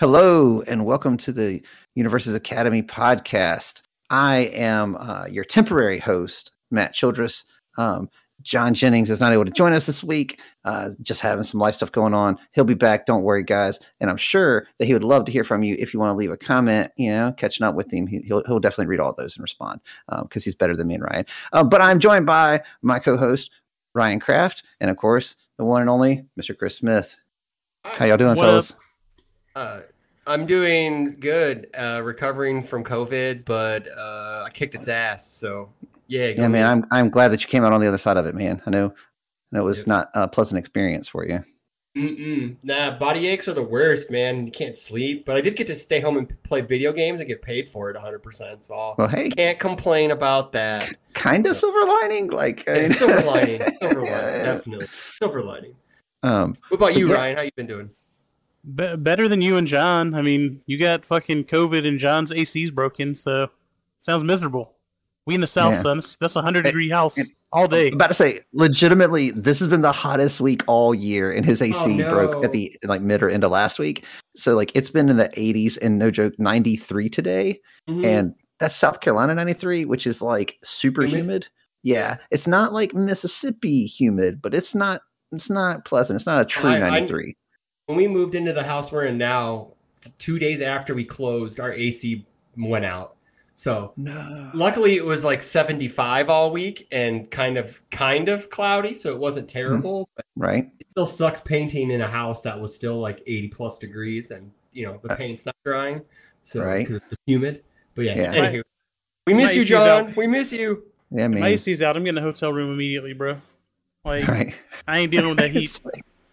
Hello, and welcome to the UniVersus Academy podcast. I am uh, your temporary host, Matt Childress. Um, John Jennings is not able to join us this week, uh, just having some life stuff going on. He'll be back. Don't worry, guys. And I'm sure that he would love to hear from you if you want to leave a comment. You know, catching up with him, he, will he'll definitely read all those and respond because um, he's better than me and Ryan. Um, but I'm joined by my co-host Ryan Kraft, and of course the one and only Mr. Chris Smith. How y'all doing, what fellas? Up? Uh, I'm doing good, uh, recovering from COVID, but uh, I kicked its ass. So yeah, yeah, man. I'm I'm glad that you came out on the other side of it, man. I know, I know it was not a pleasant experience for you. Mm-mm. Nah, body aches are the worst, man. You can't sleep, but I did get to stay home and play video games and get paid for it 100. percent So well, hey, can't complain about that. Kind of silver lining, like yeah, silver lining, silver lining, definitely silver lining. Um, what about you, yeah. Ryan? How you been doing? Be- better than you and John. I mean, you got fucking COVID and John's AC's broken, so sounds miserable. We in the South, yeah. son. That's a hundred degree house all day. I'm about to say, legitimately, this has been the hottest week all year, and his AC oh, no. broke at the like mid or end of last week. So like it's been in the 80s and no joke, 93 today, mm-hmm. and that's South Carolina 93, which is like super humid. humid. Yeah, it's not like Mississippi humid, but it's not it's not pleasant. It's not a true I, 93. I, when we moved into the house we're in now, two days after we closed, our AC went out. So no. luckily it was like 75 all week and kind of kind of cloudy, so it wasn't terrible. Mm-hmm. right. It still sucked painting in a house that was still like 80 plus degrees and you know the uh, paint's not drying. So right. it was humid. But yeah, yeah. Anywho, we miss you, John. We miss you. Yeah, man. My AC's out. I'm getting a hotel room immediately, bro. Like right. I ain't dealing with that heat.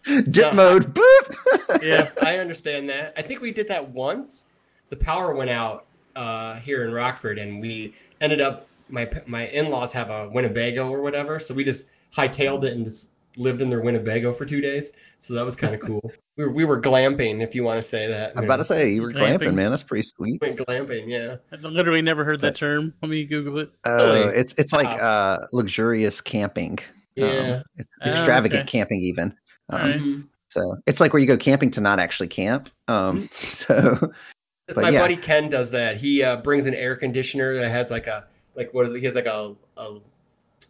Dip no, mode. Boop. Yeah, I understand that. I think we did that once. The power went out uh, here in Rockford, and we ended up. My my in laws have a Winnebago or whatever, so we just hightailed it and just lived in their Winnebago for two days. So that was kind of cool. we were we were glamping, if you want to say that. I'm about to say you were glamping, glamping man. That's pretty sweet. Went glamping, yeah. I literally never heard that term. Let me Google it. Oh, uh, it's it's like uh, luxurious camping. Yeah, um, it's extravagant oh, okay. camping even. Um, right. So it's like where you go camping to not actually camp. Um, mm-hmm. so my yeah. buddy Ken does that. He uh, brings an air conditioner that has like a like what is it? He has like a, a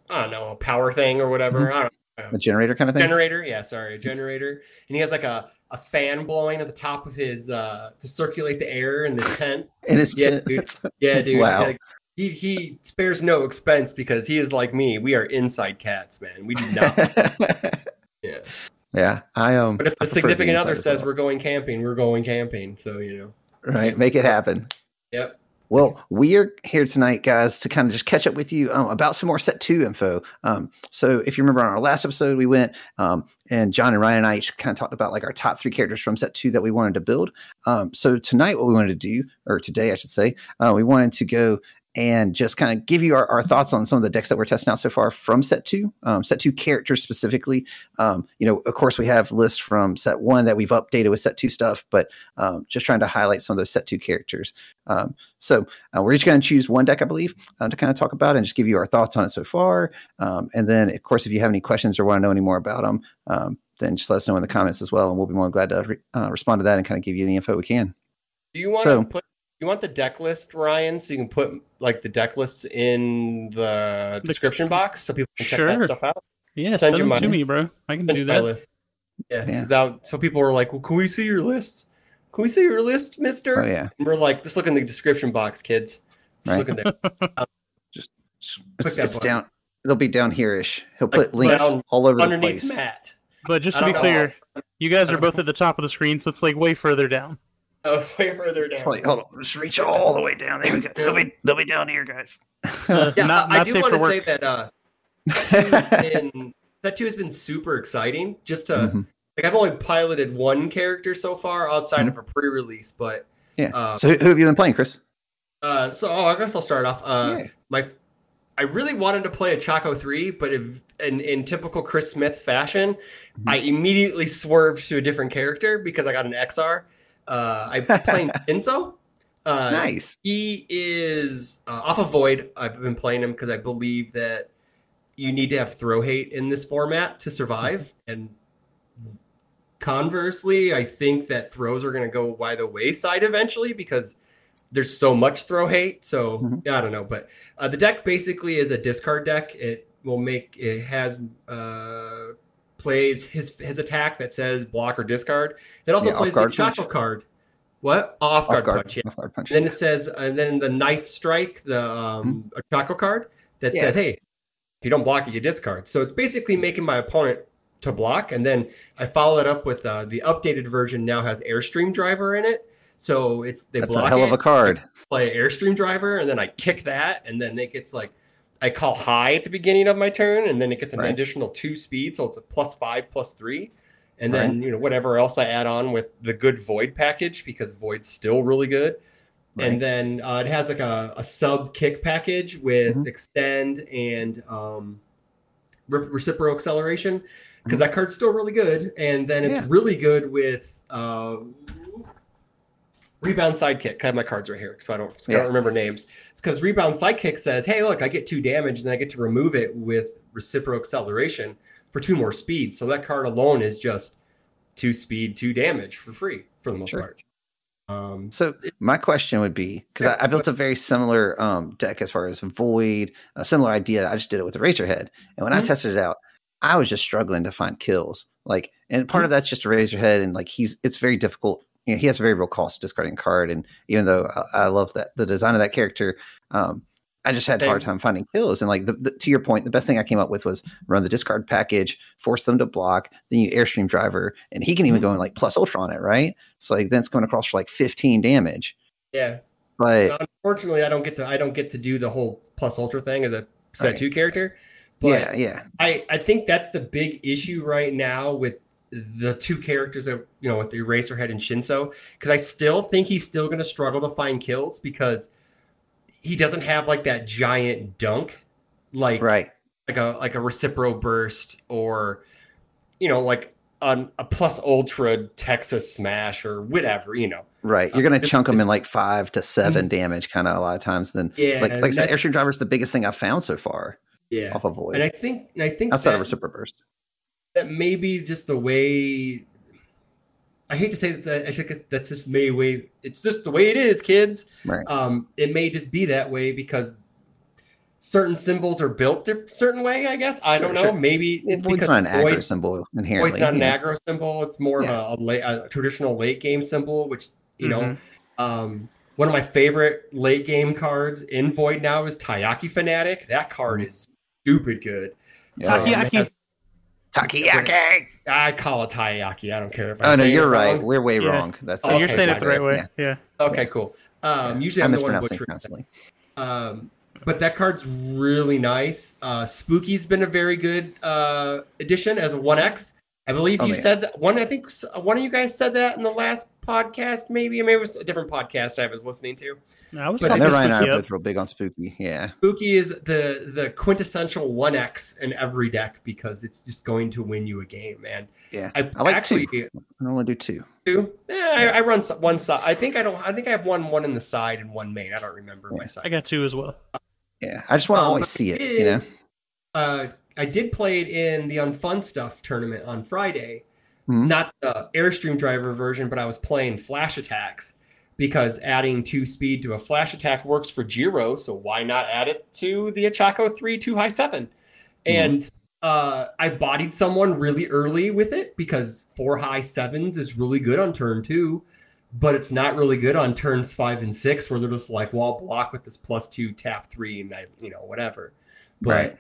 I don't know a power thing or whatever. Mm-hmm. I don't know. A generator kind of thing. Generator, yeah. Sorry, a generator, and he has like a a fan blowing at the top of his uh to circulate the air in this tent. in his yeah, tent. Dude. Yeah, dude. wow. Like, he he spares no expense because he is like me. We are inside cats, man. We do not. Yeah. I um. But if a significant other says we're going camping, we're going camping. So you know. Right, make it happen. Yep. Well, we are here tonight, guys, to kind of just catch up with you um, about some more set two info. Um, so, if you remember on our last episode, we went um, and John and Ryan and I kind of talked about like our top three characters from set two that we wanted to build. Um, so, tonight, what we wanted to do, or today, I should say, uh, we wanted to go and just kind of give you our, our, thoughts on some of the decks that we're testing out so far from set two, um, set two characters specifically. Um, you know, of course, we have lists from set one that we've updated with set two stuff, but um, just trying to highlight some of those set two characters. Um, so uh, we're each going to choose one deck, I believe, uh, to kind of talk about and just give you our thoughts on it so far. Um, and then, of course, if you have any questions or want to know any more about them, um, then just let us know in the comments as well, and we'll be more than glad to re- uh, respond to that and kind of give you the info we can. Do you want so, to put you want the deck list, Ryan, so you can put like the deck lists in the description box so people can check sure. that stuff out? Yeah, send, send them my, to me, bro. I can do that. List. Yeah, yeah. That, so people are like, "Well, can we see your lists? Can we see your list, Mister?" Oh yeah. And we're like, just look in the description box, kids. Just right. look in there. um, just it's, it's down. They'll be down here-ish. He'll put like, links all over underneath the place. Matt. But just to be clear, you guys are both at the top of the screen, so it's like way further down. Oh, way further down. Like, hold on, just reach all the way down. There we go. They'll be they'll be down here, guys. So, yeah, not, not I do want to say that uh, that two has been super exciting. Just to mm-hmm. like, I've only piloted one character so far outside mm-hmm. of a pre-release, but yeah. Uh, so who have you been playing, Chris? Uh, so oh, I guess I'll start off. Uh, yeah. my I really wanted to play Ochaco 3, but in, in, in typical Chris Smith fashion, mm-hmm. I immediately swerved to a different character because I got an XR. Uh, I'm playing Shinso. Uh, nice. He is uh, off of Void. I've been playing him because I believe that you need to have throw hate in this format to survive. And conversely, I think that throws are going to go by the wayside eventually because there's so much throw hate. So Mhm. I don't know, but uh, the deck basically is a discard deck. It will make it has uh, plays his his attack that says block or discard. It also Yeah, plays the Chaco card. What off guard Off guard, punch? Yeah. off guard punch. Then it says, and then the knife strike, the um, a Chaco card that says, hey, if you don't block it, you discard. So it's basically making my opponent to block. And then I follow it up with uh, the updated version now has Airstream Driver in it. So it's they That's block a hell of a card. play Airstream Driver, and then I kick that, and then it gets like I call high at the beginning of my turn, and then it gets an Right. additional two speed, so it's a plus five, plus three, and then you know whatever else I add on with the good Void package because Void's still really good, Right. and then uh, it has like a, a sub kick package with Mhm. extend and um, re- reciprocal acceleration because Mhm. that card's still really good, and then it's Yeah. really good with. Uh, Rebound sidekick. I have my cards right here, so I don't, so I don't remember names. It's because rebound sidekick says, "Hey, look, I get two damage, and then I get to remove it with reciprocal acceleration for two more speed." So that card alone is just two speed, two damage for free for the most Sure. part. Um, So my question would be because I, I built a very similar um, deck as far as void, a similar idea. I just did it with the Eraserhead, and when I Mhm. tested it out, I was just struggling to find kills. Like, and part of that's just a Eraserhead, and like he's it's very difficult. You know, he has a very real cost discarding card, and even though I, I love that the design of that character, um, I just had a hard time finding kills. And like the, the, to your point, the best thing I came up with was run the discard package, force them to block, then you airstream driver, and he can even Mhm. go in like plus ultra on it, right? So like then it's going across for like 15 damage. yeah. But Unfortunately, I don't get to. I don't get to do the whole plus ultra thing as a set Right. two character. But yeah, yeah, I, I think that's the big issue right now with the two characters that you know with the Eraserhead and Shinso because I still think he's still going to struggle to find kills because he doesn't have like that giant dunk like right. like a like a recipro burst or you know like on a plus ultra Texas smash or whatever you know Right. You're going to Uh, chunk them in like five to seven damage kind of a lot of times. Then, yeah like, like I said, airstream driver is the biggest thing I've found so far yeah off of void and I think and I think outside that, of reciprocal burst. That maybe just the way I hate to say that I think that's just may way it's just the way it is, kids. Right. Um, it may just be that way because certain symbols are built a certain way. I guess I Sure, don't know. sure. Maybe it's Void's because not an aggro symbol inherently. Void's not an you aggro symbol. It's more Yeah. of a, a, late, a traditional late game symbol, which you know. Mhm. Um, one of my favorite late game cards in Void now is Tayaki Fanatic. That card Mhm. is stupid good. Yeah. Um, it Takoyaki. I call it Tayaki. I don't care if I Oh no, you're right. wrong. We're way Yeah. wrong. That's So Okay, you're saying it the right way. Yeah. Okay, cool. Um, usually I I'm the one mispronounce butchering. constantly. Um, but that card's really nice. Uh, Spooky's been a very good uh, addition as a one X. I believe Oh, you man. said that one. I think one of you guys said that in the last podcast. Maybe, maybe it was a different podcast I was listening to. I was But I talking know it's Ryan and I Spooky are both real big on spooky. Yeah. Spooky is the the quintessential one X in every deck because it's just going to win you a game, man. Yeah. I, I like actually two. I don't want to do two. do. Eh, I, I run one side. I think I don't. I think I have one one in the side and one main. I don't remember my side. I got two as well. Yeah. I just want to Um, always see it. You know. uh, I did play it in the Unfun Stuff tournament on Friday. Mhm. Not the Airstream driver version, but I was playing flash attacks because adding two speed to a flash attack works for Jiro. So why not add it to the Ochaco 3 2 high 7? And uh, I bodied someone really early with it because four high sevens is really good on turn two, but it's not really good on turns five and six where they're just like, well, I'll block with this plus two, tap three, and I, you know, whatever. But Right.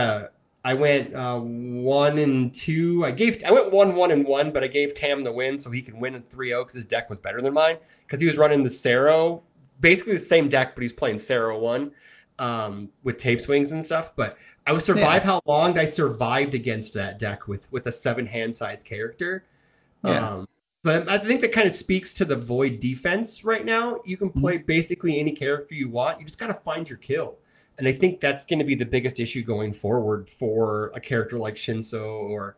uh, I went uh, one and two. I gave I went one one and one, but I gave Tam the win so he can win in 3-0 because his deck was better than mine because he was running the Sero, basically the same deck, but he's playing Sero one um, with tape swings and stuff. But I would survive how long I survived against that deck with with a seven hand size character. Yeah. Um, but I think that kind of speaks to the void defense right now. You can play basically any character you want. You just got to find your kill. And I think that's going to be the biggest issue going forward for a character like Shinso or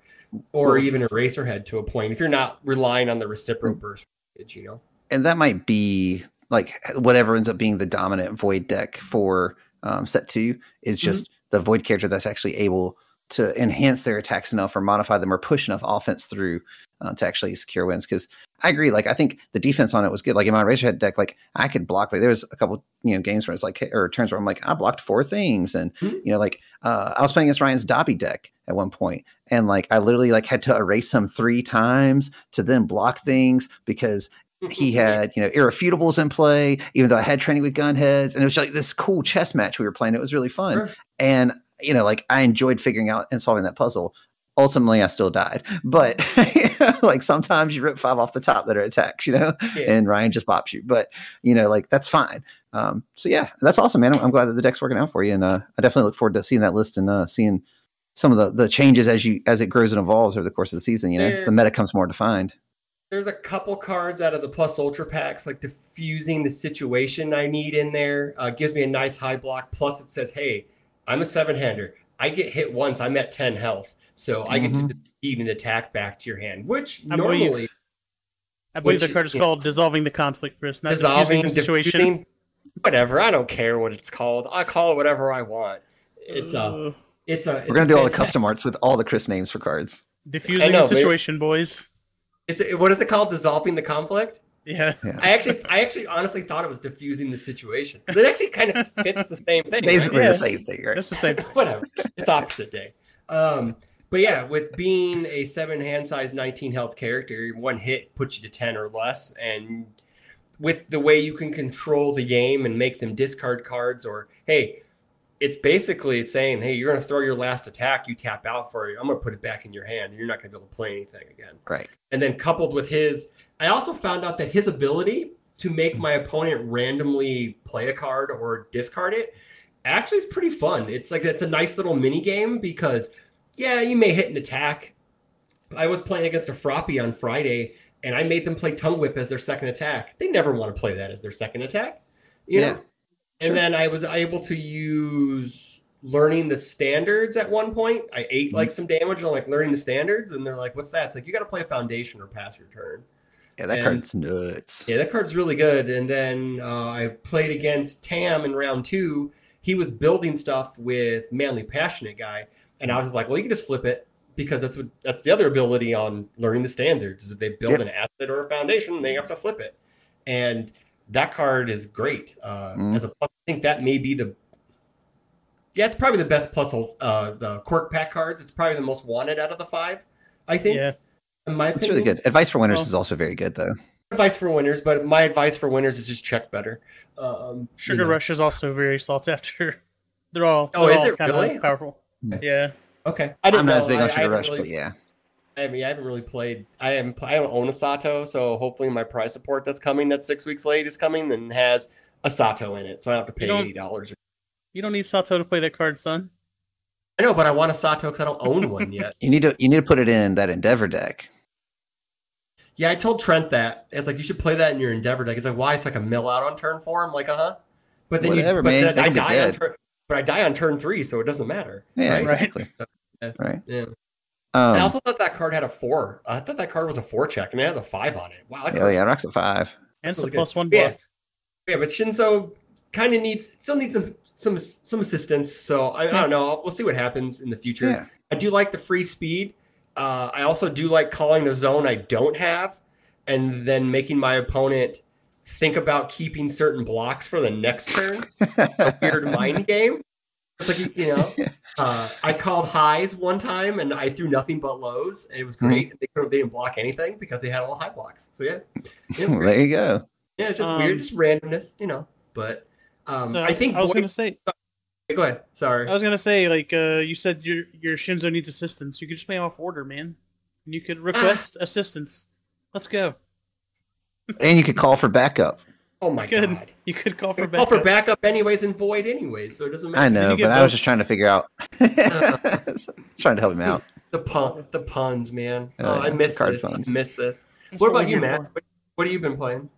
or even Eraserhead to a point. If you're not relying on the reciprocal burst, you know. and that might be like whatever ends up being the dominant void deck for um, set two is Mm-hmm. just the void character that's actually able to enhance their attacks enough or modify them or push enough offense through uh, to actually secure wins. Because I agree, like I think the defense on it was good. Like in my Eraserhead deck, like I could block. Like there was a couple you know games where it's like or turns where I'm like I blocked four things, and Mhm. you know like uh, I was playing against Ryan's Dabi deck at one point, and like I literally like had to erase him three times to then block things because he had you know irrefutables in play even though i had training with gunheads and it was like this cool chess match we were playing it was really fun Sure. and you know like i enjoyed figuring out and solving that puzzle ultimately i still died but like sometimes you rip five off the top that are attacks you know Yeah. and ryan just bops you but you know like that's fine um so yeah that's awesome man i'm, I'm glad that the deck's working out for you and uh i definitely look forward to seeing that list and uh seeing some of the the changes as you as it grows and evolves over the course of the season you know, There- the meta comes more defined There's a couple cards out of the plus ultra packs, like diffusing the situation I need in there. Uh, gives me a nice high block. Plus, it says, "Hey, I'm a seven hander. I get hit once. I'm at ten health, so I get to defeat an attack back to your hand." Which I believe- normally I believe Which the card is is- called dissolving the conflict, Chris. Not dissolving, diffusing the situation. diffusing, whatever. I don't care what it's called. I call it whatever I want. It's a, Uh, it's a. we're gonna do all the custom arts with all the chris names for cards diffusing know, the situation, boys. Is it, what is it called? Dissolving the conflict. Yeah. I actually, I actually, honestly thought it was diffusing the situation. It actually kind of fits the same thing. right? basically Yeah. the same thing right That's the same. whatever. It's opposite day. Um, but yeah, with being a seven hand size, 19 health character, one hit puts you to 10 or less. And with the way you can control the game and make them discard cards, or hey, it's basically it's saying, hey, you're going to throw your last attack, you tap out for it. I'm going to put it back in your hand. And you're not going to be able to play anything again right and then coupled with his i also found out that his ability to make my opponent randomly play a card or discard it actually is pretty fun it's like it's a nice little mini game because yeah you may hit an attack. I was playing against a froppy on friday and i made them play tongue whip as their second attack. They never want to play that as their second attack you Yeah, know? And then i was able to use learning the standards at one point. I ate like some damage on like learning the standards and they're like what's that? It's like you got to play a foundation or pass your turn. Yeah that And- card's nuts. Yeah, that card's really good. And then uh, I played against Tam in round two. He was building stuff with Manly Passionate guy, and I was just like, well, you can just flip it because that's what that's the other ability on learning the standards is if they build Yep. an asset or a foundation, they have to flip it. And that card is great. Uh, Mm. As a plus, I think that may be the yeah, it's probably the best plus uh, the quirk pack cards. It's probably the most wanted out of the five. I think. Yeah. In my it's opinion, really good advice for winners Well- is also very good though advice for winners, but my advice for winners is just check better. Um, Sugar you know. Rush is also very sought after. They're all Oh, they're is all it kind really? of powerful. Hmm. Yeah. Okay, I didn't i'm not know. as big I- on sugar haven't rush really- but yeah I mean, I haven't really played. I am. I don't own a Sato, so hopefully my prize support that's coming, that's six weeks late, is coming and has a Sato in it, so I don't have to pay eighty dollars. You don't need Sato to play that card, son. I know, but I want a Sato because I don't own one yet. you need to you need to put it in that endeavor deck Yeah, I told Trent that. It's like you should play that in your Endeavor deck. He's like, why? It's like a mill out on turn four. I'm like, uh huh. But then Whatever, you, but man. then They I can be die on turn. But I die on turn three, so it doesn't matter. yeah right? exactly Yeah. right Yeah. um, I also thought that card had a four. I thought that card was a four check, and it has a five on it. Wow. That oh card- yeah rocks at five And it's Really a plus one Yeah. block. Yeah, but Shinso kind of needs still needs some some some assistance. So I, I don't know. We'll see what happens in the future. yeah I do like the free speed. Uh, I also do like calling the zone I don't have, and then making my opponent think about keeping certain blocks for the next turn. Weird mind game. It's like you, you know, uh, I called highs one time and I threw nothing but lows, and it was great. They couldn't they didn't block anything because they had all high blocks. So yeah, it was well, there you go yeah, it's just Um, weird, just randomness, you know. But um, so I think I was Boyd- gonna say Go ahead. Sorry. I was gonna say, like, uh, you said your your Shinso needs assistance. You could just play him off order, man. And you could request assistance. Let's go. And you could call for backup oh my Good. god. You could call for For call for backup. backup anyways and void anyways, so it doesn't matter. i know but i was just trying to figure out trying to help him out The pun, the puns, man. Oh, Oh, I yeah, missed card this. puns. I missed this. That's what about you, Matt? What, what have you been playing?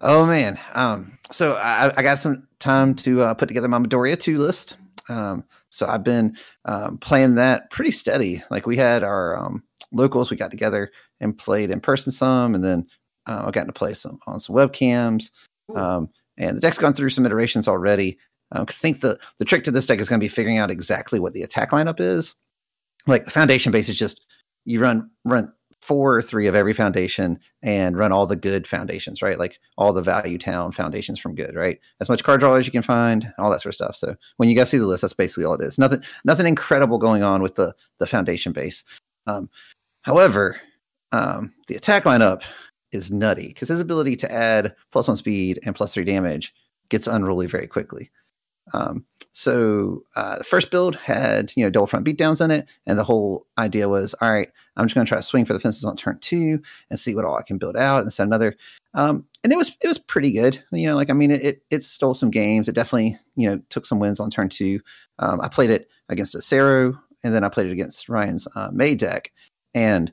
Oh man. Um, so I, I got some time to uh, put together my Midoriya two list. Um, so I've been um, playing that pretty steady. Like we had our um, locals, we got together and played in person some, and then uh, I got to play some on some webcams. Um, and the deck's gone through some iterations already. Because I think the the trick to this deck is going to be figuring out exactly what the attack lineup is. Like the foundation base is just you run run four or three of every foundation and run all the good foundations, right? Like all the value town foundations from good, right? As much card draw as you can find, all that sort of stuff. So when you guys see the list, that's basically all it is. Nothing, nothing incredible going on with the the foundation base. Um, however, um, the attack lineup is nutty because his ability to add plus one speed and plus three damage gets unruly very quickly. Um, so uh, the first build had you know double front beatdowns in it, and the whole idea was, all right, I'm just going to try to swing for the fences on turn two and see what all I can build out, and set another. Um, and it was it was pretty good, you know. Like I mean, it it stole some games. It definitely you know took some wins on turn two. Um, I played it against a Acero, and then I played it against Ryan's uh, Mei deck, and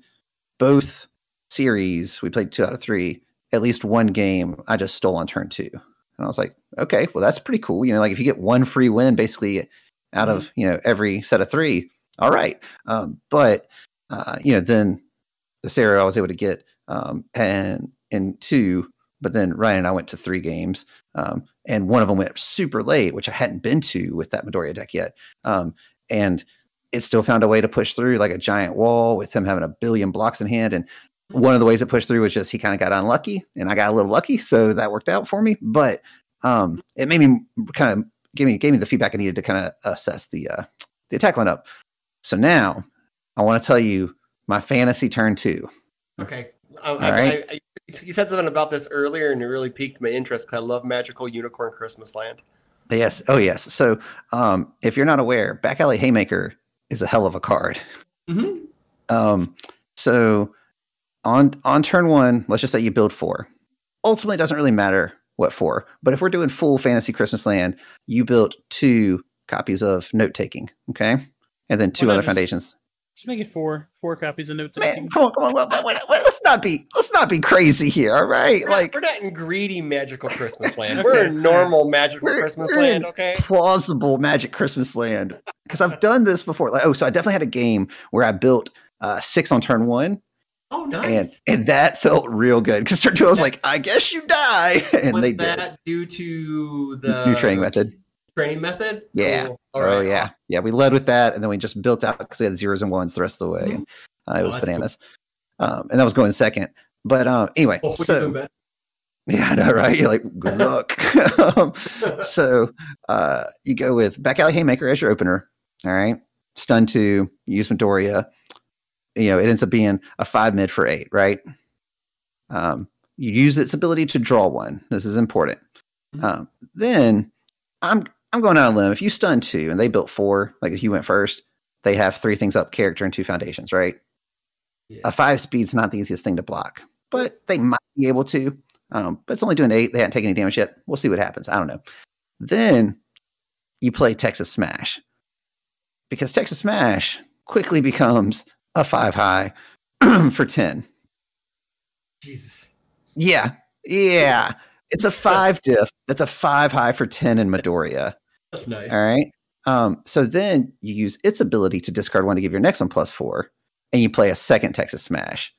both series we played two out of three. At least one game I just stole on turn two. And I was like, okay, well, that's pretty cool. You know, like if you get one free win basically out of, mm-hmm. you know, every set of three, all right. Um, but, uh, you know, then the Sero I was able to get um, and in two, but then Ryan and I went to three games. Um, and one of them went super late, which I hadn't been to with that Midoriya deck yet. Um, and it still found a way to push through like a giant wall with him having a billion blocks in hand. And one of the ways it pushed through was just he kind of got unlucky and I got a little lucky, so that worked out for me. But um, it made me kind of gave me gave me the feedback I needed to kind of assess the uh, the attack lineup. So now I want to tell you my fantasy turn two. Okay. I, All I, right. I, you said something about this earlier, and it really piqued my interest because I love Magical Unicorn Christmas Land. Yes. Oh, yes. So, um, if you're not aware, Back Alley Haymaker is a hell of a card. Mm-hmm. Um, so on on turn one, let's just say you build four. Ultimately, it doesn't really matter what four. but if we're doing full fantasy Christmas land, you built two copies of note taking, okay, and then two other just, foundations. Just make it four, four copies of note taking. Come on, come on, wait, wait, wait, let's not be let's not be crazy here, all right? We're like not, we're not in greedy magical Christmas land. We're in normal magical we're, Christmas we're land, okay? Plausible magic Christmas land because I've done this before. Like, oh, so I definitely had a game where I built uh, six on turn one Oh, nice. And and that felt real good because turn two, I was like, I guess you die, and was they that did. Due to the new training method. Training method. Yeah. Cool. Oh yeah. Yeah. We led with that, and then we just built out because we had zeros and ones the rest of the way, mm-hmm. and uh, it was oh, bananas. Cool. Um, and that was going second. But um, anyway, oh, so yeah, I know, right? You're like, good luck. um, so uh, you go with back alley haymaker as your opener. All right, stun two, use Midoriya you know, it ends up being a five mid for eight, right? Um, you use its ability to draw one. This is important. Mm-hmm. Um, then I'm I'm going out on a limb. If you stun two and they built four, like if you went first, they have three things up character and two foundations, right? Yeah. A five speed's not the easiest thing to block, but they might be able to. Um, but it's only doing eight. They haven't taken any damage yet. We'll see what happens. I don't know. Then you play Texas Smash because Texas Smash quickly becomes a five high for 10. Jesus. Yeah. Yeah. It's a five diff. That's a five high for 10 in Midoriya. That's nice. All right. Um, so then you use its ability to discard one to give your next one plus four, and you play a second Texas Smash.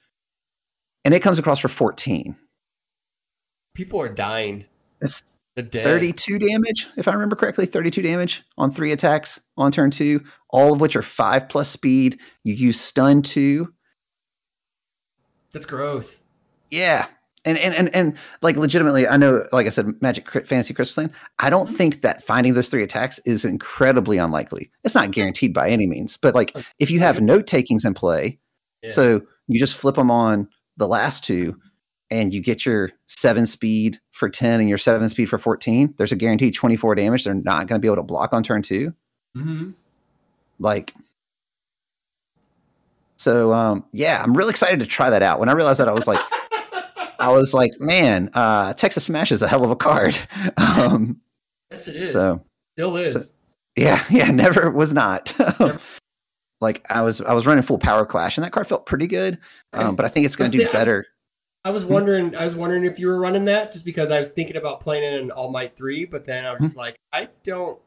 And it comes across for 14. People are dying. It's 32 damage, if I remember correctly. 32 damage on three attacks on turn two, all of which are five plus speed. You use stun two. That's gross. Yeah. And, and and and like legitimately, I know, like I said, Magic Fantasy Christmas Land. I don't think that finding those three attacks is incredibly unlikely. It's not guaranteed by any means, but like if you have note takings in play, yeah. so you just flip them on the last two, and you get your seven speed for 10 and your seven speed for 14, there's a guaranteed 24 damage. They're not going to be able to block on turn 2 mm-hmm. Like, so um, yeah, I'm really excited to try that out. When I realized that, I was like, I was like, man, uh, Texas Smash is a hell of a card. Um, yes, it is. So still is. So, yeah, yeah, never was not. like I was, I was running full power clash, and that card felt pretty good. Um, but I think it's going to do better. I was wondering. I was wondering if you were running that, just because I was thinking about playing it in All Might three, but then I was just hmm. like, I don't,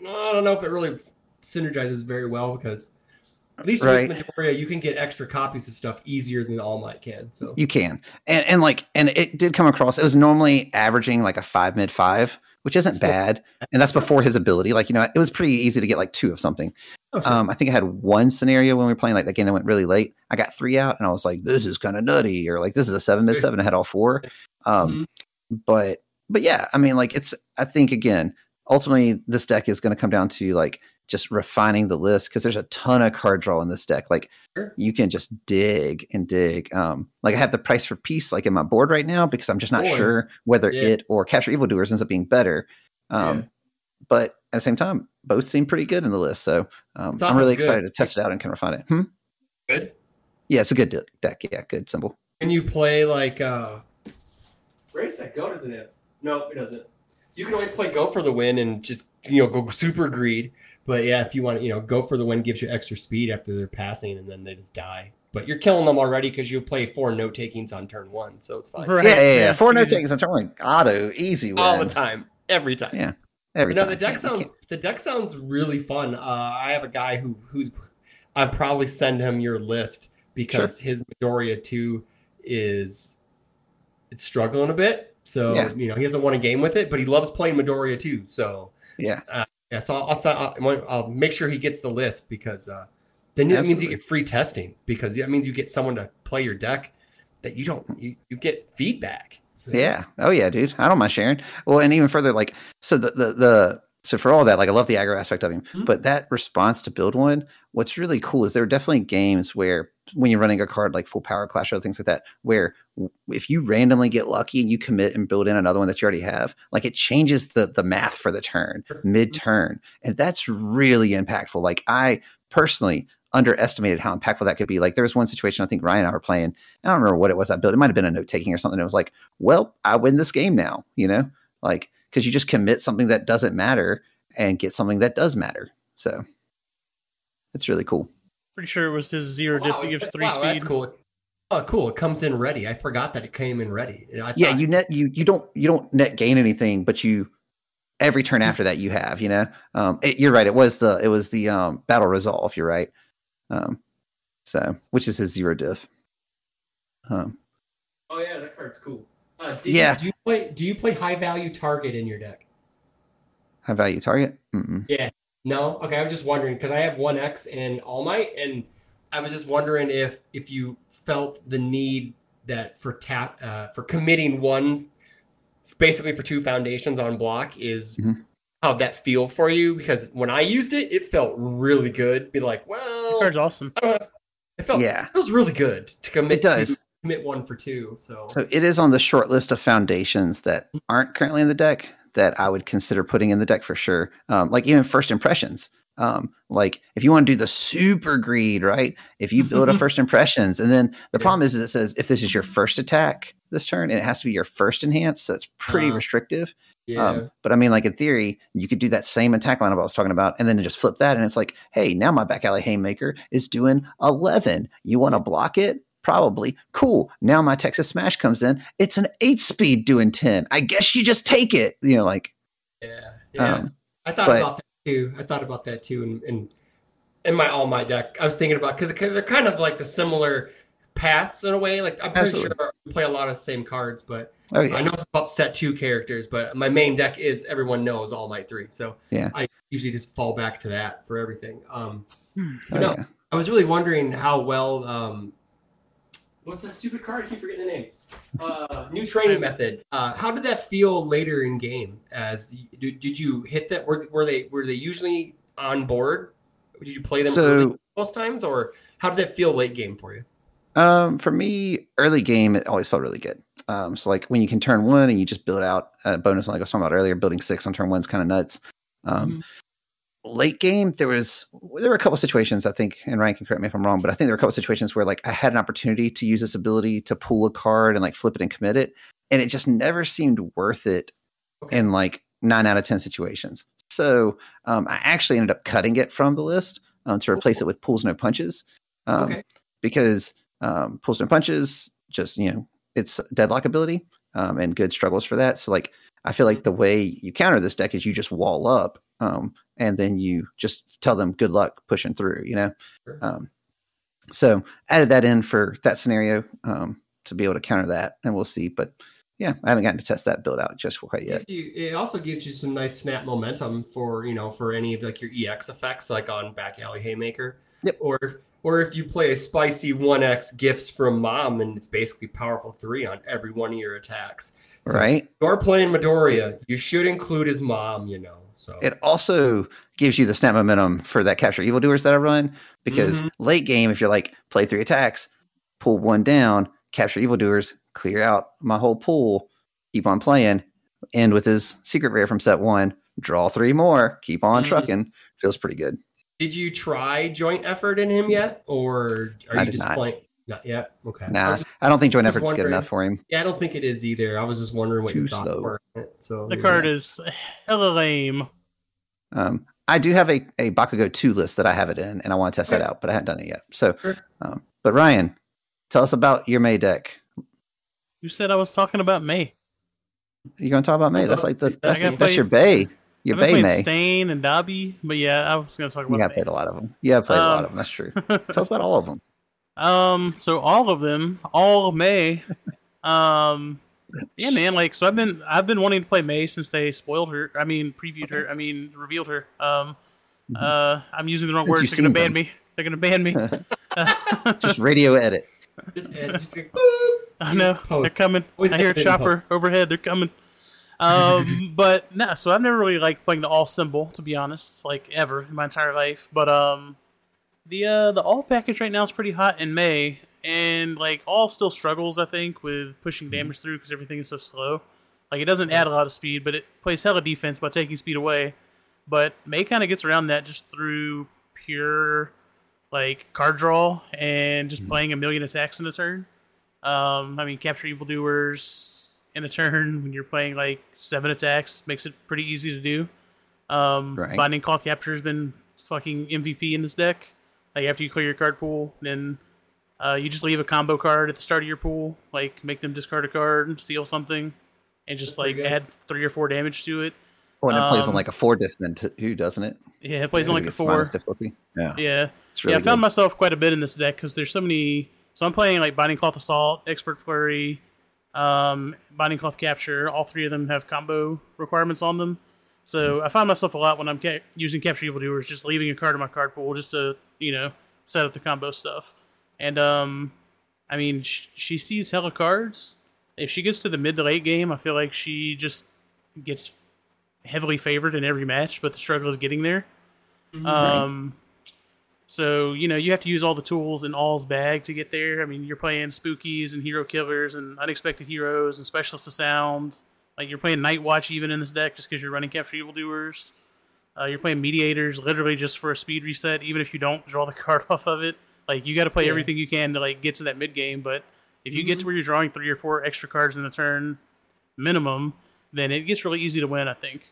I don't know if it really synergizes very well because at least right. with Midoriya, you can get extra copies of stuff easier than All Might can. So you can, and and like, and it did come across. It was normally averaging like a five mid five, which isn't bad. And that's before his ability. Like, you know, it was pretty easy to get like two of something. Oh, sure. Um, I think I had one scenario when we were playing like that game that went really late. I got three out and I was like, this is kind of nutty, or like this is a seven mid seven. I had all four. Um, but but yeah, I mean, like it's I think again, ultimately this deck is going to come down to like just refining the list because there's a ton of card draw in this deck. Like you can just dig and dig. Um, like I have the price for peace like in my board right now because I'm just not sure whether Yeah. it or capture evildoers ends up being better. Um, Yeah. but at the same time, both seem pretty good in the list. So um, I'm really good. excited to test it out and kind of refine it. Hmm? good. Yeah, it's a good de- deck. Yeah, good symbol. Can you play like uh Where does that go, doesn't it? No, it doesn't. You can always play go for the win and just you know go super greed. But yeah, if you want, to, you know, go for the win gives you extra speed after they're passing and then they just die. But you're killing them already because you play four note takings on turn one, so it's fine. Right, yeah, yeah, yeah. Four you no just- takings on turn one. Auto, easy win. All the time. Every time. Yeah, Every no, time. the deck sounds the deck sounds really fun. Uh, I have a guy who who's I'd probably send him your list because his Midoriya two is it's struggling a bit. So Yeah. you know he hasn't won a game with it, but he loves playing Midoriya too. So Yeah. Yeah. So I'll I'll, I'll, I'll make sure he gets the list because uh, then that means you get free testing because that means you get someone to play your deck that you don't you, you get feedback. So, Yeah. Oh yeah, dude. I don't mind sharing. Well, and even further, like so the the, the so for all that, like I love the aggro aspect of him, Mhm. but that response to build one, what's really cool is there are definitely games where when you're running a card like full power clash or things like that, where if you randomly get lucky and you commit and build in another one that you already have, like it changes the the math for the turn mid turn, and that's really impactful. Like I personally underestimated how impactful that could be. Like there was one situation I think Ryan and I were playing. and I don't remember what it was I built. It might have been a note taking or something. It was like, well, I win this game now, you know, like because you just commit something that doesn't matter and get something that does matter. So it's really cool. Pretty sure it was his zero Wow, diff that gives three wow, speed. That's cool. Oh, cool! It comes in ready. I forgot that it came in ready. I Yeah, you net you you don't you don't net gain anything, but you every turn after that you have, you know. Um, it, you're right. It was the it was the um, battle resolve. You're right. Um, so which is his zero diff. Um, Oh yeah, that card's cool. Uh, do Yeah. You, do you play? Do you play high value target in your deck? high value target. Mm-mm. No. Okay, I was just wondering because I have one X in All Might, and I was just wondering if if you felt the need that for tap uh, for committing one, basically for two foundations on block is. Mhm. How'd that feel for you? Because when I used it, it felt really good. Be like, The well, card's awesome. I don't have, it felt Yeah. it was really good to commit It does. to- commit one for two. So, So it is on the short list of foundations that aren't currently in the deck that I would consider putting in the deck for sure. Um, like even first impressions. Um, like if you want to do the super greed, right? If you build a first impressions, and then the Yeah. problem is, is it says if this is your first attack this turn, and it has to be your first enhance, so it's pretty Uh, restrictive. yeah. Um, but I mean, like in theory, you could do that same attack lineup I was talking about, and then just flip that, and it's like, hey, now my back alley haymaker is doing eleven. You want to block it? Probably. Cool. Now my Texas Smash comes in. It's an eight speed doing ten. I guess you just take it. You know, like, yeah. Yeah. um, I thought But- about that too. I thought about that too, and in, in my all my deck, I was thinking about because they're kind of like the similar paths in a way. Like I'm pretty Absolutely. sure we play a lot of the same cards, but oh yeah, I know it's about set two characters. But my main deck is everyone knows All Might three, so Yeah. I usually just fall back to that for everything. Um, oh, no. yeah. I was really wondering how well. Um, what's that stupid card? I keep forgetting the name. Uh, new training method. Uh, how did that feel later in game? As did, did you hit that? Were, were they were they usually on board? Did you play them So- most times, or how did that feel late game for you? Um, for me, early game, it always felt really good. Um, so like when you can turn one and you just build out a bonus, like I was talking about earlier, building six on turn one is kind of nuts. Um, late game, there was there were a couple situations I think, and Ryan can correct me if I'm wrong, but I think there were a couple situations where like I had an opportunity to use this ability to pull a card and like flip it and commit it, and it just never seemed worth it Okay. in like nine out of ten situations. So um, I actually ended up cutting it from the list um, to replace it with pulls no punches. Um, Okay. because um, pulls no punches, just you know, it's deadlock ability um, and good struggles for that. So like, I feel like the way you counter this deck is you just wall up um, and then you just tell them good luck pushing through. You know, Sure. um, so added that in for that scenario um, to be able to counter that, and we'll see. But yeah, I haven't gotten to test that build out just quite yet. You, it also gives you some nice snap momentum for you know for any of like your EX effects, like on Back Alley Haymaker. Yep. Or or if you play a spicy one X gifts from mom, and it's basically powerful three on every one of your attacks. So right. You're playing Midoriya. You should include his mom. You know. So It also gives you the snap momentum for that capture evildoers that I run because Mhm. late game, if you're like play three attacks, pull one down, capture evildoers, clear out my whole pool, keep on playing, end with his secret rare from set one, draw three more, keep on Mhm. trucking. Feels pretty good. did you try joint effort in him yet, or are I you just not. playing? Not yet. Okay. I Nah, was just- I don't think joint just effort's good enough for him. yeah, I don't think it is either. I was just wondering what Too your thoughts slow. were. So The yeah. card is hella lame. Um, I do have a, a Bakugo 2 list that I have it in, and I want to test that out, but I haven't done it yet. So, Sure. um, but Ryan, tell us about your Mei deck. You said I was talking about Mei. You're going to talk about Mei? That's like the, I that's, got that's your Bay. Your I've Bay Mei. Stain and Dabi, but yeah, I was going to talk You about have Mei. played a lot of them. You have played a lot Um, of them. That's true. Tell us about all of them. Um, so all of them, all of Mei. Um, yeah, man. Like, so I've been I've been wanting to play Mei since they spoiled her. I mean, previewed her. I mean, revealed her. Um, uh, I'm using the wrong words. They're gonna ban them. me. They're gonna ban me. Just radio edit. Just, and just like, boop. I know they're coming. Always I hear a edit and chopper overhead. They're coming. Um, but no, so I've never really liked playing the all symbol to be honest, like ever in my entire life. But um, the uh the all package right now is pretty hot in Mei, and like all still struggles I think with pushing damage through because everything is so slow. Like it doesn't add a lot of speed, but it plays hella defense by taking speed away. But Mei kind of gets around that just through pure like card draw and just playing a million attacks in a turn. Um, I mean, capture evildoers in a turn when you're playing like seven attacks makes it pretty easy to do. Um, Right. Binding cloth capture has been fucking MVP in this deck. Like after you clear your card pool, then uh, you just leave a combo card at the start of your pool, like make them discard a card, and seal something, and just That's like add three or four damage to it. When it plays on Um, like a four diff, then too, doesn't it? Yeah, it plays on like a four. difficulty. Yeah, Yeah, it's really yeah, I found good. myself quite a bit in this deck because there's so many. So I'm playing like Binding Cloth Assault, Expert Flurry, um, Binding Cloth Capture. All three of them have combo requirements on them. So I find myself a lot when I'm ca- using Capture Evil Doers, just leaving a card in my card pool just to you know set up the combo stuff. And um, I mean, sh- she sees hella cards. If she gets to the mid to late game, I feel like she just gets heavily favored in every match, but the struggle is getting there. Um, so you know you have to use all the tools in All's bag to get there. I mean, you're playing spookies and hero killers and unexpected heroes and specialists of sound. Like you're playing Night Watch even in this deck just because you're running capture evildoers. Uh, you're playing mediators literally just for a speed reset, even if you don't draw the card off of it. Like you got to play Yeah. everything you can to like get to that mid game. But if you get to where you're drawing three or four extra cards in a turn minimum, then it gets really easy to win. I think.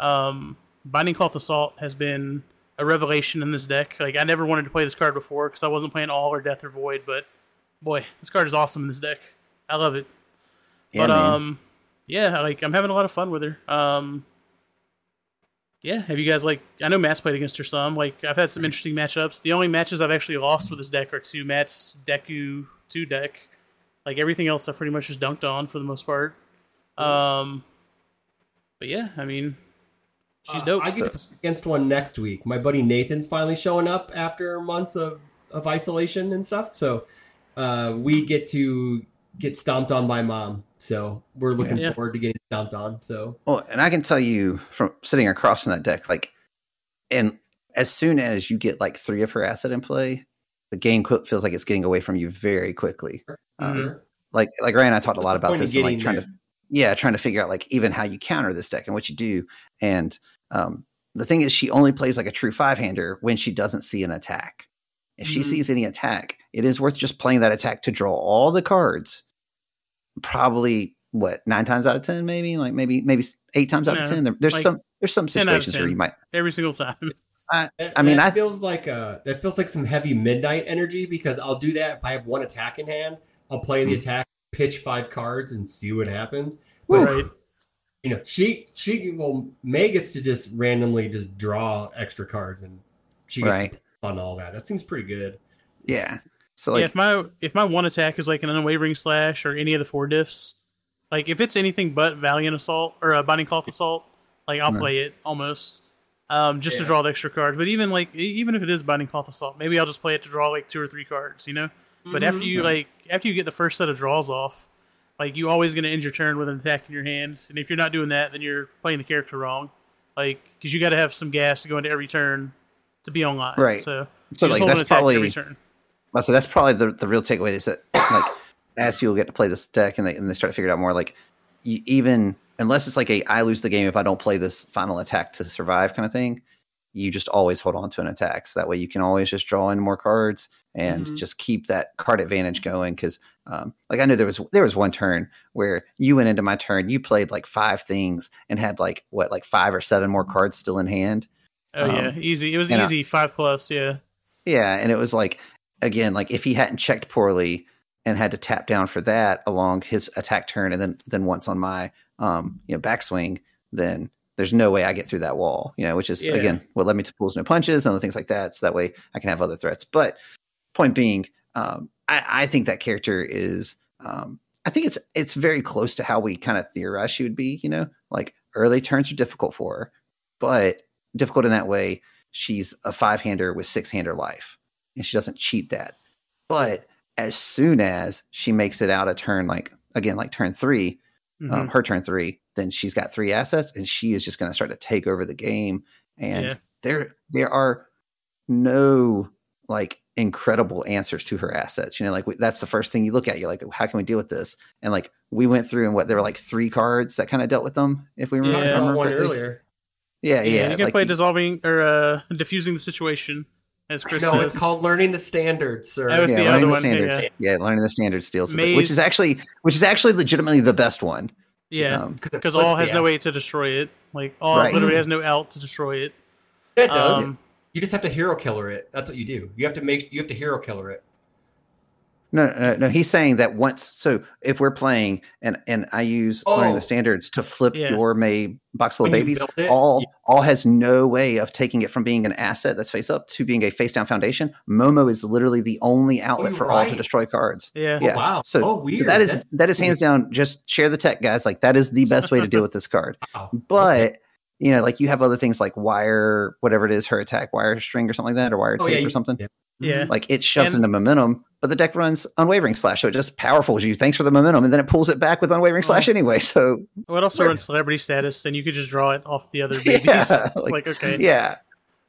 Um, Binding Cloth Assault has been a revelation in this deck. Like I never wanted to play this card before because I wasn't playing All or Death or Void, but boy, this card is awesome in this deck. I love it. Yeah, but man. um, yeah, like I'm having a lot of fun with her. Um, yeah, have you guys like? I know Matt's played against her some. Like I've had some interesting matchups. The only matches I've actually lost with this deck are two Matt's Deku two deck. Like everything else, I've pretty much just dunked on for the most part. Um, but yeah, I mean, she's Uh, dope. I get against one next week. My buddy Nathan's finally showing up after months of, of isolation and stuff. So uh, we get to get stomped on by mom. So we're looking Yeah. forward to getting stomped on. So Well, and I can tell you from sitting across from that deck, like, and as soon as you get like three of her asset in play, the game qu- feels like it's getting away from you very quickly. Um, Mhm. Like, like Ryan and I talked a lot about this, and like trying there? to, yeah, trying to figure out like even how you counter this deck and what you do. And um, the thing is, she only plays like a true five hander when she doesn't see an attack. If she Mhm. sees any attack, it is worth just playing that attack to draw all the cards. Probably what nine times out of ten, maybe like maybe maybe eight times out of ten. There, there's like some there's some 10 out of situations where you might every single time. That, I mean, that I- feels like uh that feels like some heavy midnight energy because I'll do that if I have one attack in hand. I'll play the Mm. attack, pitch five cards, and see what happens. But right. you know, she she well Mei gets to just randomly just draw extra cards and she gets Right. On all that. That seems pretty good. yeah. So yeah, if my if my one attack is like an unwavering slash or any of the four diffs, Like if it's anything but Valiant Assault or a Binding Cloth Assault, like I'll Right. play it almost um, just to draw the extra cards. But even like even if it is Binding Cloth Assault, maybe I'll just play it to draw like two or three cards. You know. But after you like after you get the first set of draws off, like you're always going to end your turn with an attack in your hand. And if you're not doing that, then you're playing the character wrong. Like because you got to have some gas to go into every turn to be online. Right. So So like that's probably every turn. Well, so that's probably the, the real takeaway is that like as people get to play this deck and they and they start to figure it out more, like you, even unless it's like a I lose the game if I don't play this final attack to survive kind of thing, you just always hold on to an attack. So that way you can always just draw in more cards and Mhm. just keep that card advantage going. Because um, like I know there was there was one turn where you went into my turn, you played like five things and had like what like five or seven more cards still in hand. Oh yeah, um, easy. It was and I- easy five plus. Yeah. Yeah, and it was like again, like if he hadn't checked poorly and had to tap down for that along his attack turn, and then then once on my um you know backswing, then there's no way I get through that wall. You know, which is Yeah. again what led me to pulls no punches and other things like that. So that way I can have other threats. But point being, um, I, I think that character is. Um, I think it's it's very close to how we kind of theorize she would be. You know, like early turns are difficult for her, but difficult in that way. She's a five hander with six hander life, and she doesn't cheat that. But as soon as she makes it out a turn, like again, like turn 3 Mhm. um, her turn three, then she's got three assets, and she is just going to start to take over the game. And Yeah. there, there are no like incredible answers to her assets. You know, like we, that's the first thing you look at. You're like, how can we deal with this? And like we went through, and what there were like three cards that kind of dealt with them. If we We remember, Yeah. remember one correctly. earlier. Yeah, yeah. yeah, you can like play you- dissolving or uh, diffusing the situation, as Chris No, says. it's called learning the standards, sir. That was yeah, the learning other the one, standards. yeah. Yeah. learning the standards deals with it, which is actually which is actually legitimately the best one. yeah, Um, because flips all has no ass. way to destroy it. Like all Right. literally has no out to destroy it. It does. Um, you just have to hero killer it. That's what you do. You have to make. You have to hero killer it. No, no, no. He's saying that once. So if we're playing and and I use learning Oh. the standards to flip Yeah. your Mei box full of When you babies, it, all you- all has no way of taking it from being an asset that's face up to being a face down foundation. Momo is literally the only oh, outlet you're for all to destroy cards. Yeah, Oh, Yeah. wow. So, Oh, so. that is That's- that is hands down. Just share the tech, guys. Like that is the best way to deal with this card. Wow. But you know, like you have other things like wire, whatever it is, her attack wire string or something like that, or wire Oh, tape yeah, or you- something. Yeah. yeah. Like it shoves And- into momentum, but the deck runs unwavering slash, so it just powerfuls you. Thanks for the momentum, and then it pulls it back with unwavering Oh. slash anyway. So Well, it also runs celebrity status. Then you could just draw it off the other Yeah, babies. it's like- like, okay, yeah,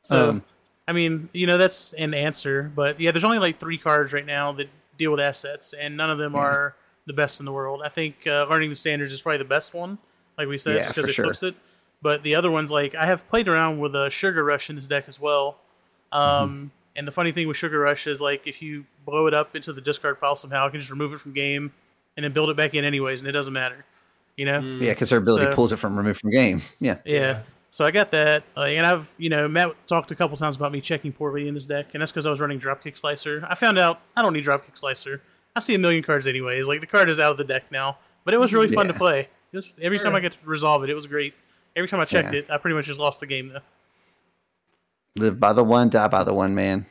So um, I mean, you know, that's an answer, but yeah, there's only like three cards right now that deal with assets, and none of them Yeah. are the best in the world. I think uh, learning the standards is probably the best one, like we said, Yeah, because it sure. flips it. But the other ones, like I have played around with a Sugar Rush in this deck as well. Um, Mm-hmm. And the funny thing with Sugar Rush is like if you blow it up into the discard pile somehow, I can just remove it from game and then build it back in anyways, and it doesn't matter. You know? Yeah, because her ability So- pulls it from remove from game. Yeah, Yeah. Yeah. So I got that, uh, and I've you know Matt talked a couple times about me checking poorly in this deck, and that's because I was running Dropkick Slicer. I found out I don't need Dropkick Slicer. I see a million cards anyways. Like the card is out of the deck now, but it was really fun to play. It was- every time I get to resolve it, it was great. Every time I checked Yeah. it, I pretty much just lost the game though. Live by the one, die by the one, man.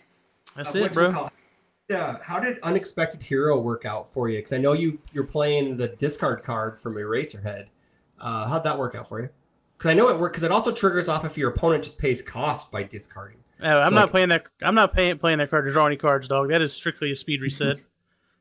That's Uh, it, bro. Yeah. How did unexpected hero work out for you? Because I know you you're playing the discard card from Eraserhead. Uh, how'd that work out for you? Because I know it worked. Because it also triggers off if your opponent just pays cost by discarding. Oh, I'm So, not like- playing that. I'm not paying, playing that card to draw any cards, dog. That is strictly a speed reset.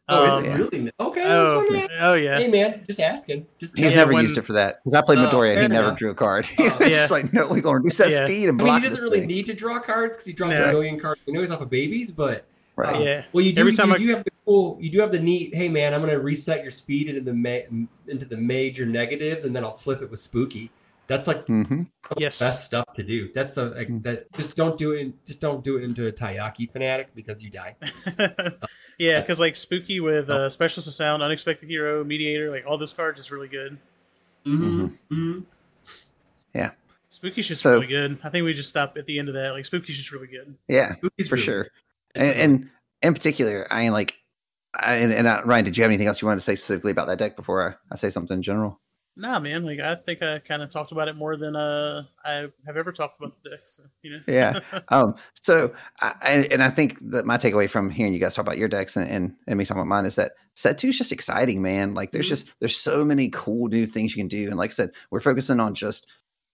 Oh, Um, is it really? Okay. Oh, that's oh yeah. Hey man, just asking. Just He's Yeah, never when- used it for that because I played Oh, Midoriya and he never enough. drew a card. Oh, it's yeah. just like no, we're going to reset Yeah. speed and I mean, block he doesn't really thing. need to draw cards because he draws No. a million cards. We know he's off of babies, but right. uh, Yeah. Well, you do. Every time you I- do have the cool. You do have the neat. Hey man, I'm gonna reset your speed into the ma- into the major negatives, and then I'll flip it with spooky. That's like hmm Yes. best stuff to do. That's the like, Mm. that. Just don't do it. Just don't do it into a Taiyaki fanatic because you die. yeah, because like Spooky with Oh. uh, Specialist of Sound, Unexpected Hero, Mediator, like all those cards is really good. Mm-hmm. Mm-hmm. Spooky's just So- really good. I think we just stop at the end of that. Like Spooky's just really good. Yeah, Spooky's for really sure. And, and in particular, I mean, like, I, and, and uh, Ryan, did you have anything else you wanted to say specifically about that deck before I, I say something in general? Nah, man. Like I think I kind of talked about it more than uh I have ever talked about the decks. So, you know. yeah. Um. So, I, and I think that my takeaway from hearing you guys talk about your decks and and, and me talking about mine is that set two is just exciting, man. Like, there's Mhm. just there's so many cool new things you can do, and like I said, we're focusing on just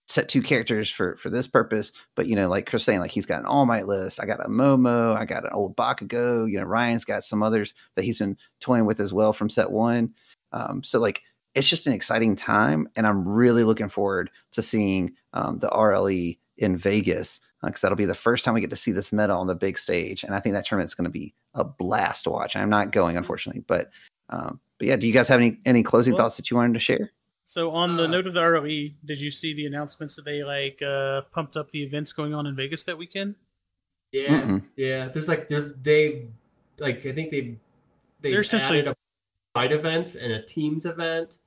set two characters for for this purpose. But you know, like Chris saying, like he's got an All Might list. I got a Momo. I got an old Bakugo. You know, Ryan's got some others that he's been toying with as well from set one. Um. So like. It's just an exciting time, and I'm really looking forward to seeing um, the RLE in Vegas because that'll be the first time we get to see this meta on the big stage, and I think that tournament's going to be a blast to watch. I'm not going, unfortunately, but um, but yeah, do you guys have any any closing Well- thoughts that you wanted to share? So on the Uh, note of the ROE, did you see the announcements that they like uh pumped up the events going on in Vegas that weekend? Yeah, Mm-mm. yeah. There's like there's they like I think they they They're essentially- added a side events and a teams event.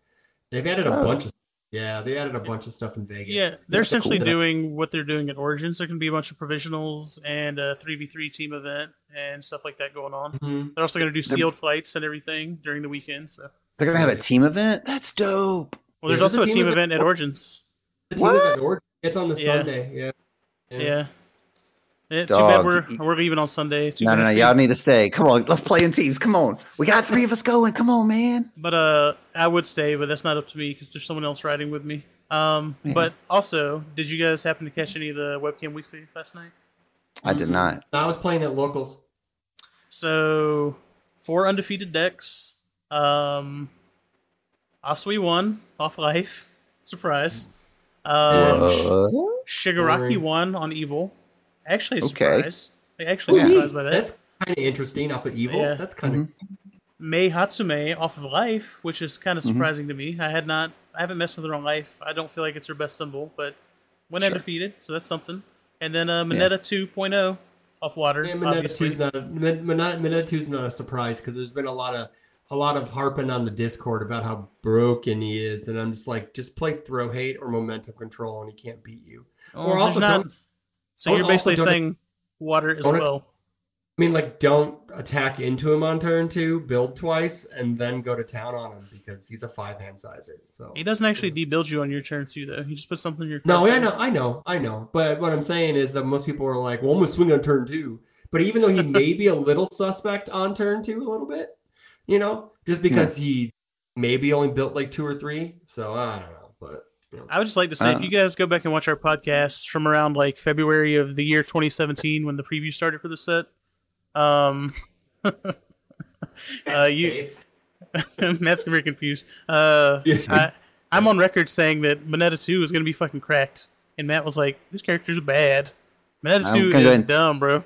They've added a Oh. bunch of yeah they added a bunch of stuff in Vegas. Yeah, they're That's essentially cool. doing what they're doing at Origins. There can be a bunch of provisionals and a three v three team event and stuff like that going on. Mhm. They're also going to do They're- sealed flights and everything during the weekend. So, They're going to have a team event. That's dope. well, there's there's also a a team team event- event at Origins. The team What? event or it's on the Yeah. Sunday. Yeah. Yeah. Yeah, too bad we're we're leaving on Sunday. Too No, no, no. for you. Y'all need to stay. Come on, let's play in teams. Come on, we got three of us going. Come on, man. But uh, I would stay, but that's not up to me because there's someone else riding with me. Um, Yeah. but also, did you guys happen to catch any of the webcam weekly last night? I did not. I was playing at locals. So four undefeated decks. Um, Asui won off life. Surprise. Um, What? Shigaraki Boring. won on evil. Actually, a Okay. surprise. Like, actually Yeah. surprised by that. That's kind of interesting off of evil. Yeah. That's kind of Mei Hatsume off of life, which is kind of Mhm. surprising to me. I had not, I haven't messed with her on life. I don't feel like it's her best symbol, but went Sure. undefeated, so that's something. And then uh, Mineta 2.0 off water, Yeah, Mineta obviously. two's not a Min- Mineta Mineta two's not a surprise because there's been a lot of a lot of harping on the Discord about how broken he is, and I'm just like, just play throw hate or momentum control, and he can't beat you. Oh, or also not- don't- so you're basically saying water as well. I mean, like, don't attack into him on turn two, build twice, and then go to town on him because he's a five hand sizer. So He doesn't actually debuild you on your turn two, though. He just puts something in your No, I know, I know, I know. But what I'm saying is that most people are like, "Well, I'm gonna swing on turn two. But even though he may be a little suspect on turn two, a little bit, you know, just hmm. because he maybe only built like two or three. So I don't know, you know. I would just like to say, if Uh, you guys go back and watch our podcast from around like February of the year 2017 when the preview started for the set, um, uh, you Matt's very confused. Uh, Yeah. I, I'm on record saying that Mineta 2 is going to be fucking cracked, and Matt was like, "This character's bad. Mineta I'm 2 is ahead- dumb, bro."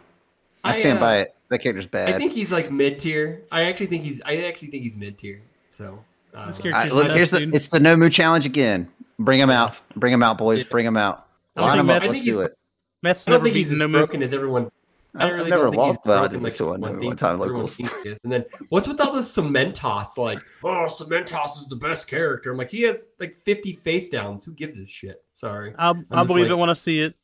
I stand uh, by it. That character's bad. I think he's like mid tier. I actually think he's. I actually think he's mid tier. So uh, This I, look, here's the it's the no move challenge again. Bring him out. Bring him out, boys. Yeah. Bring him out. I don't Line think him up. Matt's- Let's do it. Matt's I don't never think he's beaten as no move. broken as everyone. I I've really never don't think he's lost Valor broken to like this to one- everyone one thinks- time everyone locals. thinks he is. And then what's with all this Cementos? Like, oh, Cementos is the best character. I'm like, he has like 50 face downs. Who gives a shit? Sorry. I'll, I'll just believe like- it when I see it.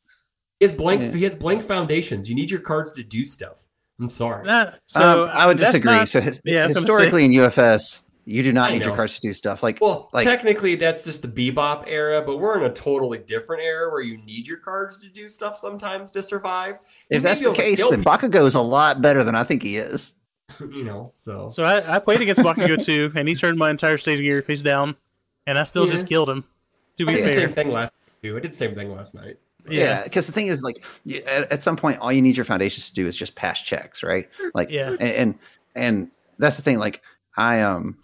He has blank. Yeah. He has blank foundations. You need your cards to do stuff. I'm sorry. Nah, so um, I would disagree. not- so his, yeah, I was gonna historically in UFS, you do not I need your know. cards to do stuff. Like Well, like- technically, that's just the bebop era, but we're in a totally different era where you need your cards to do stuff sometimes to survive. You if may that's the case, kill then Bakugo is a lot better than I think he is. you know. So, So I, I played against Bakugo too, and he turned my entire stage gear face down, and I still Yeah. just killed him. To I be did the fair, same thing last too. I did the same thing last night. Yeah, because the thing is, like, at, at some point, all you need your foundations to do is just pass checks, right? Like, Yeah. and, and and that's the thing. Like, I um,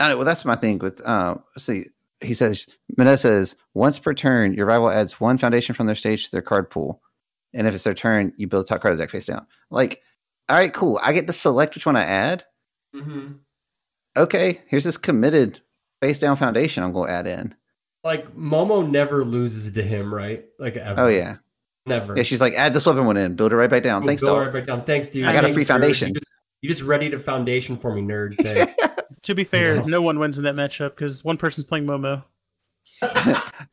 I know. Well, that's my thing with uh. See, he says Manessa says once per turn, your rival adds one foundation from their stage to their card pool, and if it's their turn, you build a top card of the deck face down. Like, all right, cool. I get to select which one I add. Mm-hmm. Okay, here's this committed face down foundation. I'm going to add in. Like Momo never loses to him, right? Like ever. Oh yeah, never. yeah. She's like, add this weapon one in, build it right back down. Boom, Thanks, dog. right back down. Thanks, dude. I got a free foundation. You just, you just readied a foundation for me, nerd. Thanks. to be fair, Yeah. no one wins in that matchup because one person's playing Momo.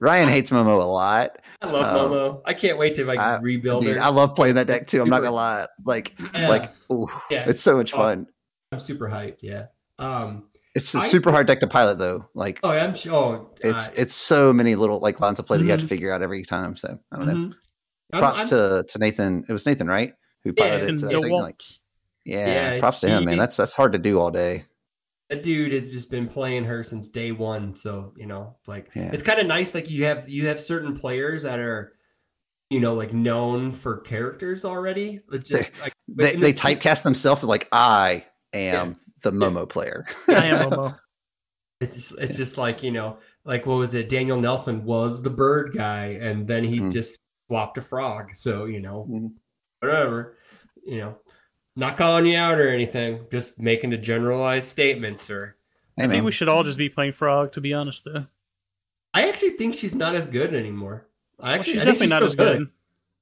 Ryan hates Momo a lot. I love Um, Momo. I can't wait to like I- rebuild Dude, her. I love playing that deck too. I'm not gonna lie. Like, Yeah. like, ooh, Yeah. it's so much Oh, fun. I'm super hyped. Yeah. Um, It's a I- super hard deck to pilot though. Like Oh, I'm sure. Oh, it's uh, it's so many little like lines of play that you have to Mhm. figure out every time. So I don't know. mhm. I'm- Props I'm- to to Nathan. It was Nathan, right? Who Yeah, piloted And to the that thing, like, Walt. Yeah, Yeah, props to him, man. That's that's hard to do all day. that dude has just been playing her since day one. So you know, like Yeah. it's kind of nice. Like you have you have certain players that are, you know, like known for characters already. It's just like They in they this- typecast themselves like I am the Momo player. I am Momo. It's just, it's just like you know, like what was it? Daniel Nelson was the bird guy, and then he Mhm. just swapped a frog. So you know, Mhm. whatever. You know, not calling you out or anything. Just making a generalized statement, sir. Hey I think we should all just be playing Frog, to be honest, though. I actually think she's not as good anymore. I Well, actually she's I think definitely not as good.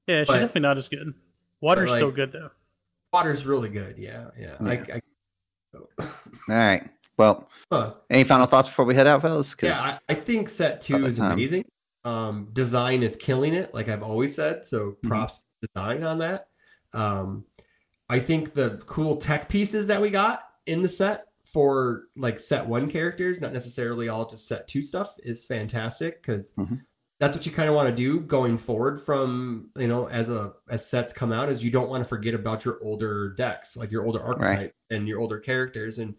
Yeah, she's But- definitely not as good. Water's like- still good though. Water's really good. Yeah, yeah. Yeah. I, all right. Well, huh. any final thoughts before we head out, fellas? 'Cause- Yeah, I, I think set two is time. amazing. Um, design is killing it, like I've always said. So Mhm. props to design on that. Um, I think the cool tech pieces that we got in the set for like set one characters, not necessarily all just set two stuff, is fantastic because Mhm. that's what you kind of want to do going forward from you know as a as sets come out is you don't want to forget about your older decks like your older archetype and your older characters and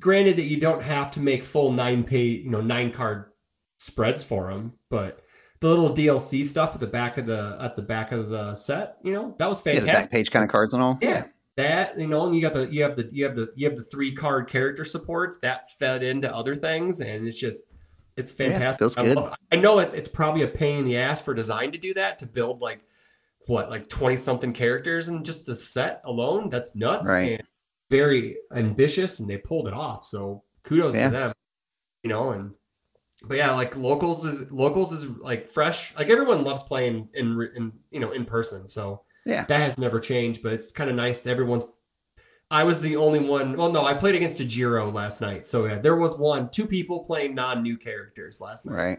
granted that you don't have to make full nine page you know nine card spreads for them but the little dlc stuff at the back of the at the back of the set you know that was yeah, fantastic back page kind of cards and all. yeah. That you know, and you got the you have the you have the you have the three card character supports that fed into other things, and it's just it's Yeah, fantastic. feels I, good. love- I know it, it's probably a pain in the ass for design to do that to build like what like twenty something characters and just the set alone. That's nuts. Right. And very ambitious, and they pulled it off. So kudos Yeah. to them. You know, and but yeah, like locals is locals is like fresh. Like everyone loves playing in in you know in person. So Yeah. that has never changed. But it's kind of nice that everyone's. I was the only one. Well, no, I played against a Jiro last night. So yeah, there was one, two people playing non-new characters last night. Right.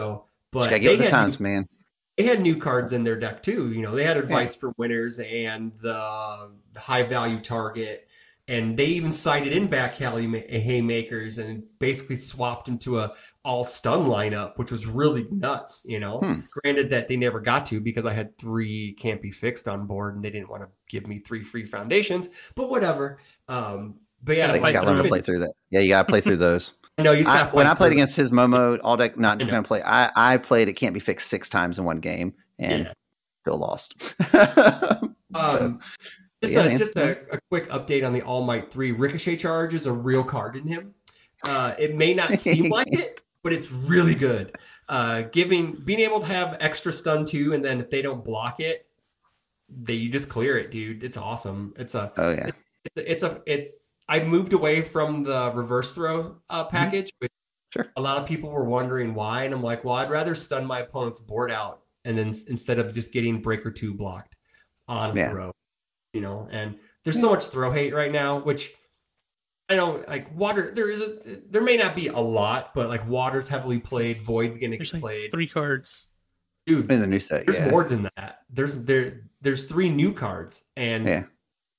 So, but they the had times, new, man. they had new cards in their deck too. You know, they had advice for winners and the high value target, and they even cited in back Halley haymakers and basically swapped into a all stun lineup, which was really nuts. You know, Hmm. granted that they never got to because I had three can't be fixed on board, and they didn't want to give me three free foundations. But whatever. Um, but yeah, I got to learn to play through that. Yeah, you got to play through those. No, you. I, when I played against his Momo all deck, not gonna play. I I played it can't be fixed six times in one game and Yeah. still lost. So, Um, just yeah, a, just a, a quick update on the All Might 3. Ricochet charge is a real card in him. Uh, it may not seem like it, but it's really good. Uh, giving being able to have extra stun too, and then if they don't block it, they you just clear it, dude. It's awesome. It's a oh yeah, it's a, it's a it's I moved away from the reverse throw uh, package, which Sure. a lot of people were wondering why, and I'm like, well, I'd rather stun my opponent's board out, and then instead of just getting breaker two blocked on Yeah. throw, you know. And there's so much throw hate right now, which I know, like water. There is a there may not be a lot, but like water's heavily played, void's getting There's like played, three cards. dude. in the new set. There's Yeah, more than that. There's there there's three new cards, and Yeah.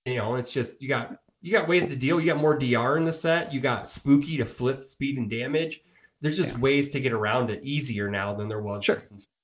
you know it's just you got you got ways to deal. You got more DR in the set. You got spooky to flip speed and damage. There's just Yeah. ways to get around it easier now than there was Sure.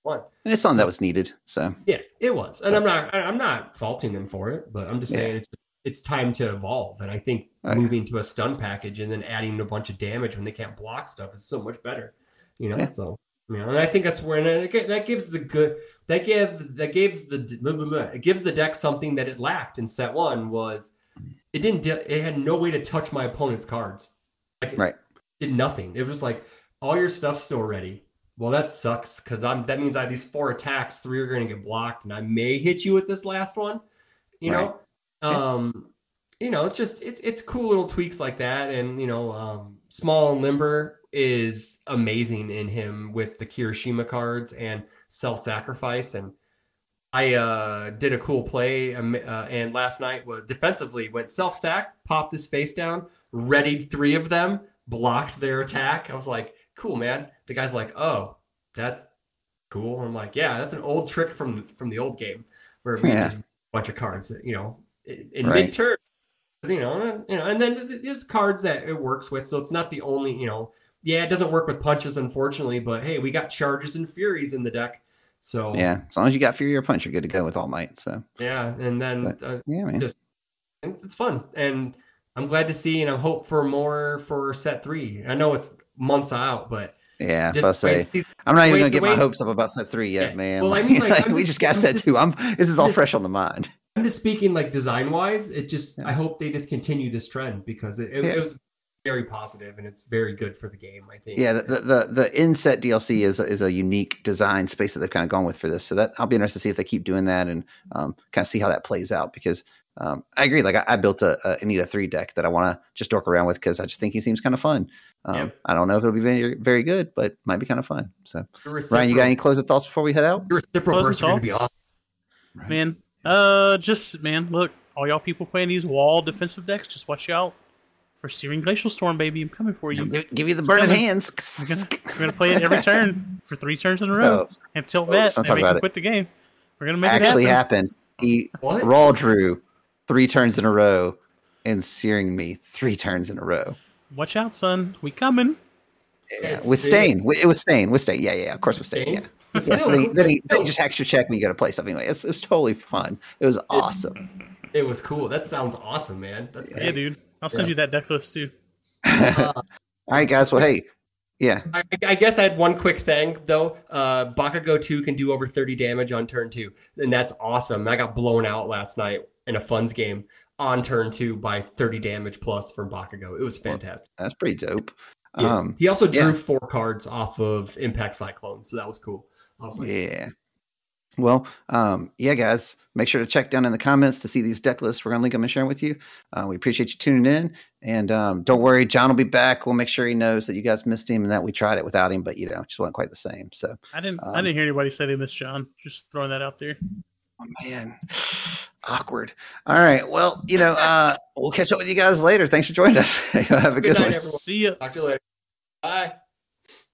one. and it's something that was needed. So Yeah, it was, and I'm not I'm not faulting them for it, but I'm just Yeah. saying it's it's time to evolve. And I think Oh, moving to a stun package and then adding a bunch of damage when they can't block stuff is so much better. You know, Yeah. so you know, and I think that's where and that gives the good that give that gives the blah, blah, blah, it gives the deck something that it lacked in set one was it didn't it had no way to touch my opponent's cards. Like it Right. did nothing. It was like all your stuff's still ready. Well, that sucks because I'm that means I have these four attacks, three are gonna get blocked, and I may hit you with this last one. You Right. know? Um you know, it's just it's it's cool little tweaks like that. And you know, um small and limber is amazing in him with the Kirishima cards and self-sacrifice and I uh, did a cool play, um, uh, and last night was defensively went self sack, popped his face down, readied three of them, blocked their attack. I was like, "Cool, man." The guy's like, "Oh, that's cool." I'm like, "Yeah, that's an old trick from from the old game where we Yeah. a bunch of cards, you know, in, Right. mid turn." you know, you know, and then there's cards that it works with, so it's not the only, you know, yeah, it doesn't work with punches, unfortunately, but hey, we got charges and furies in the deck, so Yeah, as long as you got Fury or Punch, you're good to go with All Might. So yeah, and then But- uh, yeah, man. Just- it's fun, and I'm glad to see, and I hope for more for set three. I know it's months out, but yeah, just I'll say wait, I'm not even wait- gonna get the my hopes up about set three yet, Yeah, man. well, I mean, like, I'm we just- just got set two. I'm this is all fresh on the mind. I'm just speaking like design wise. It just Yeah. I hope they just continue this trend because it, it, Yeah. it was very positive and it's very good for the game. I think. Yeah, the the the, the inset DLC is is a unique design space that they've kind of gone with for this. So that I'll be interested to see if they keep doing that and um, kind of see how that plays out because um, I agree. Like I, I built a, a Anita three deck that I want to just dork around with because I just think he seems kind of fun. Um, Yeah. I don't know if it'll be very very good, but might be kind of fun. So Ryan, you got any closing thoughts before we head out? the reciprocal Closing bursts are going to be thoughts? awesome. Man, uh, just man, look, all y'all people playing these wall defensive decks, just watch out for Searing Glacial Storm, baby. I'm coming for you. Give, give you the It's burning coming. hands. We're gonna, we're gonna play it every turn for three turns in a row Oh, until oh, Matt let's and make about it. quit the game. We're gonna make actually it happen. happened. He What? raw drew three turns in a row and searing me three turns in a row. Watch out, son. We coming. Yeah, It's with sick. Stain. Wi- It was Stain. With Stain. Yeah, yeah, of course with Stain. Stain? Yeah. But Yeah, so still, then he, then, he, then he still, just hacks your check when you go to play stuff anyway. It's, it was totally fun. It was awesome. it was cool. That sounds awesome, man. That's Yeah, dude. I'll send Yeah. you that deck list too. All right, guys. Well, hey, yeah, I, I guess I had one quick thing though. Uh, Bakugo two can do over thirty damage on turn two, and that's awesome. I got blown out last night in a funds game on turn two by thirty damage plus from Bakugo. It was Well, fantastic. that's pretty dope. Yeah. Um, he also drew yeah. four cards off of Impact Cyclone, so that was cool. I was like, Yeah. Well, um, yeah, guys, make sure to check down in the comments to see these deck lists. We're going to link them and share them with you. Uh, we appreciate you tuning in. And um, don't worry, John will be back. We'll make sure he knows that you guys missed him and that we tried it without him, but, you know, it just wasn't quite the same. So, I didn't. I Um, didn't hear anybody say they missed John. Just throwing that out there. Oh, man, awkward. All right. Well, you know, uh, we'll catch up with you guys later. Thanks for joining us. Have a good, Good night, one. everyone. See ya. talk to you later. Bye.